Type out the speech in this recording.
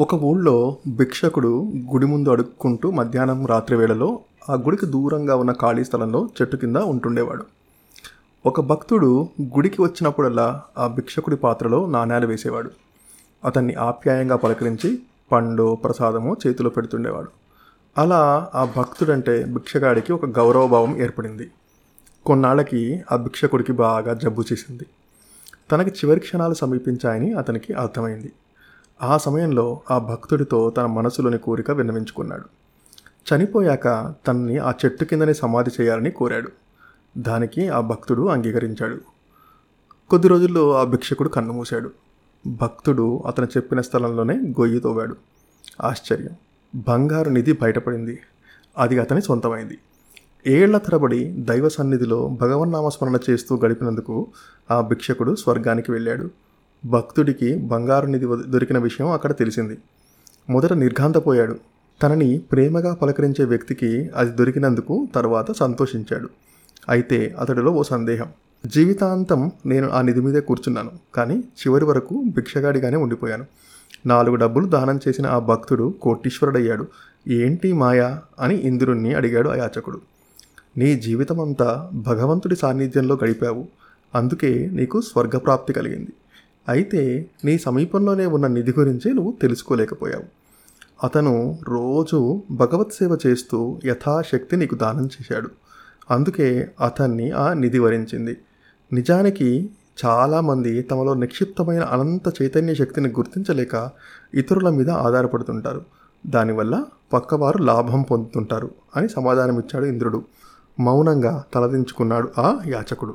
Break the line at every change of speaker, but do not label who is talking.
ఒక ఊళ్ళో భిక్షకుడు గుడి ముందు అడుక్కుంటూ మధ్యాహ్నం రాత్రి వేళలో ఆ గుడికి దూరంగా ఉన్న ఖాళీ స్థలంలో చెట్టు కింద ఉంటుండేవాడు. ఒక భక్తుడు గుడికి వచ్చినప్పుడల్లా ఆ భిక్షకుడి పాత్రలో నాణ్యాలు వేసేవాడు. అతన్ని ఆప్యాయంగా పలకరించి పండు ప్రసాదము చేతిలో పెడుతుండేవాడు. అలా ఆ భక్తుడంటే భిక్షగాడికి ఒక గౌరవభావం ఏర్పడింది. కొన్నాళ్ళకి ఆ భిక్షకుడికి బాగా జబ్బు చేసింది. తనకి చివరి క్షణాలు సమీపించాయని అతనికి అర్థమైంది. ఆ సమయంలో ఆ భక్తుడితో తన మనసులోని కోరిక విన్నవించుకున్నాడు. చనిపోయాక తనని ఆ చెట్టు కిందనే సమాధి చేయాలని కోరాడు. దానికి ఆ భక్తుడు అంగీకరించాడు. కొద్ది రోజుల్లో ఆ భిక్షకుడు కన్నుమూశాడు. భక్తుడు అతను చెప్పిన స్థలంలోనే గొయ్యి తోవాడు. ఆశ్చర్యం. బంగారు నిధి బయటపడింది. అది అతని సొంతమైంది. ఏళ్ళ తరబడి దైవ సన్నిధిలో భగవన్నామస్మరణ చేస్తూ గడిపినందుకు ఆ భిక్షకుడు స్వర్గానికి వెళ్ళాడు. భక్తుడికి బంగారు నిధి దొరికిన విషయం అక్కడ తెలిసింది. మొదట నిర్ఘాంతపోయాడు. తనని ప్రేమగా పలకరించే వ్యక్తికి అది దొరికినందుకు తర్వాత సంతోషించాడు. అయితే అతడిలో ఓ సందేహం. జీవితాంతం నేను ఆ నిధి మీదే కూర్చున్నాను. కానీ చివరి వరకు భిక్షగాడిగానే ఉండిపోయాను. నాలుగు డబ్బులు దానం చేసిన ఆ భక్తుడు కోటీశ్వరుడయ్యాడు. ఏంటి మాయా? అని ఇంద్రుణ్ణి అడిగాడు అయాచకుడు నీ జీవితమంతా భగవంతుడి సాన్నిధ్యంలో గడిపావు. అందుకే నీకు స్వర్గప్రాప్తి కలిగింది. అయితే నీ సమీపంలోనే ఉన్న నిధి గురించి నువ్వు తెలుసుకోలేకపోయావు. అతను రోజు భగవత్ సేవ చేస్తూ యథాశక్తి నీకు దానం చేశాడు. అందుకే అతన్ని ఆ నిధి వరించింది. నిజానికి చాలామంది తమలో నిక్షిప్తమైన అనంత చైతన్య శక్తిని గుర్తించలేక ఇతరుల మీద ఆధారపడుతుంటారు. దానివల్ల పక్కవారు లాభం పొందుతుంటారు అని సమాధానమిచ్చాడు ఇంద్రుడు. మౌనంగా తలదించుకున్నాడు ఆ యాచకుడు.